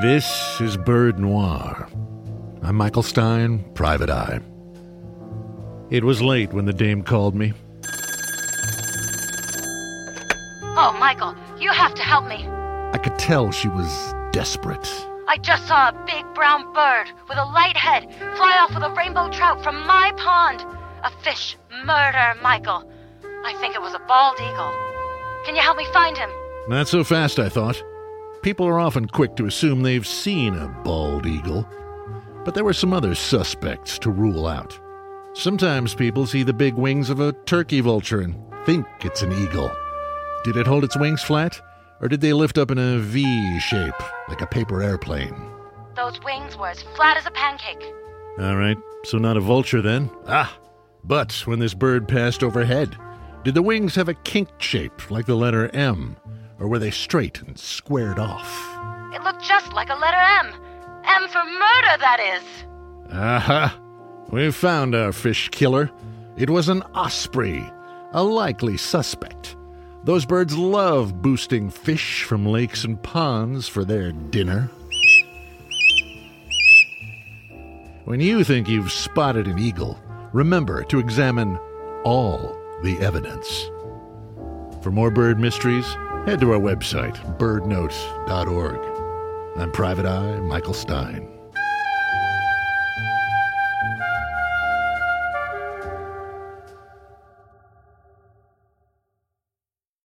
This is BirdNoir. I'm Michael Stein, Private Eye. It was late when the dame called me. Oh, Michael, you have to help me. I could tell she was desperate. I just saw a big brown bird with a light head fly off with a rainbow trout from my pond. A fish murder, Michael. I think it was a bald eagle. Can you help me find him? Not so fast, I thought. People are often quick to assume they've seen a bald eagle, but there were some other suspects to rule out. Sometimes people see the big wings of a turkey vulture and think it's an eagle. Did it hold its wings flat? Or did they lift up in a V shape, like a paper airplane? Those wings were as flat as a pancake. All right, so not a vulture then. Ah, but when this bird passed overhead, did the wings have a kinked shape, like the letter M? Or were they straight and squared off? It looked just like a letter M. M for murder, that is. Aha! We've found our fish killer. It was an osprey, a likely suspect. Those birds love boosting fish from lakes and ponds for their dinner. When you think you've spotted an eagle, remember to examine all the evidence. For more bird mysteries, head to our website, birdnote.org. I'm Private Eye Michael Stein.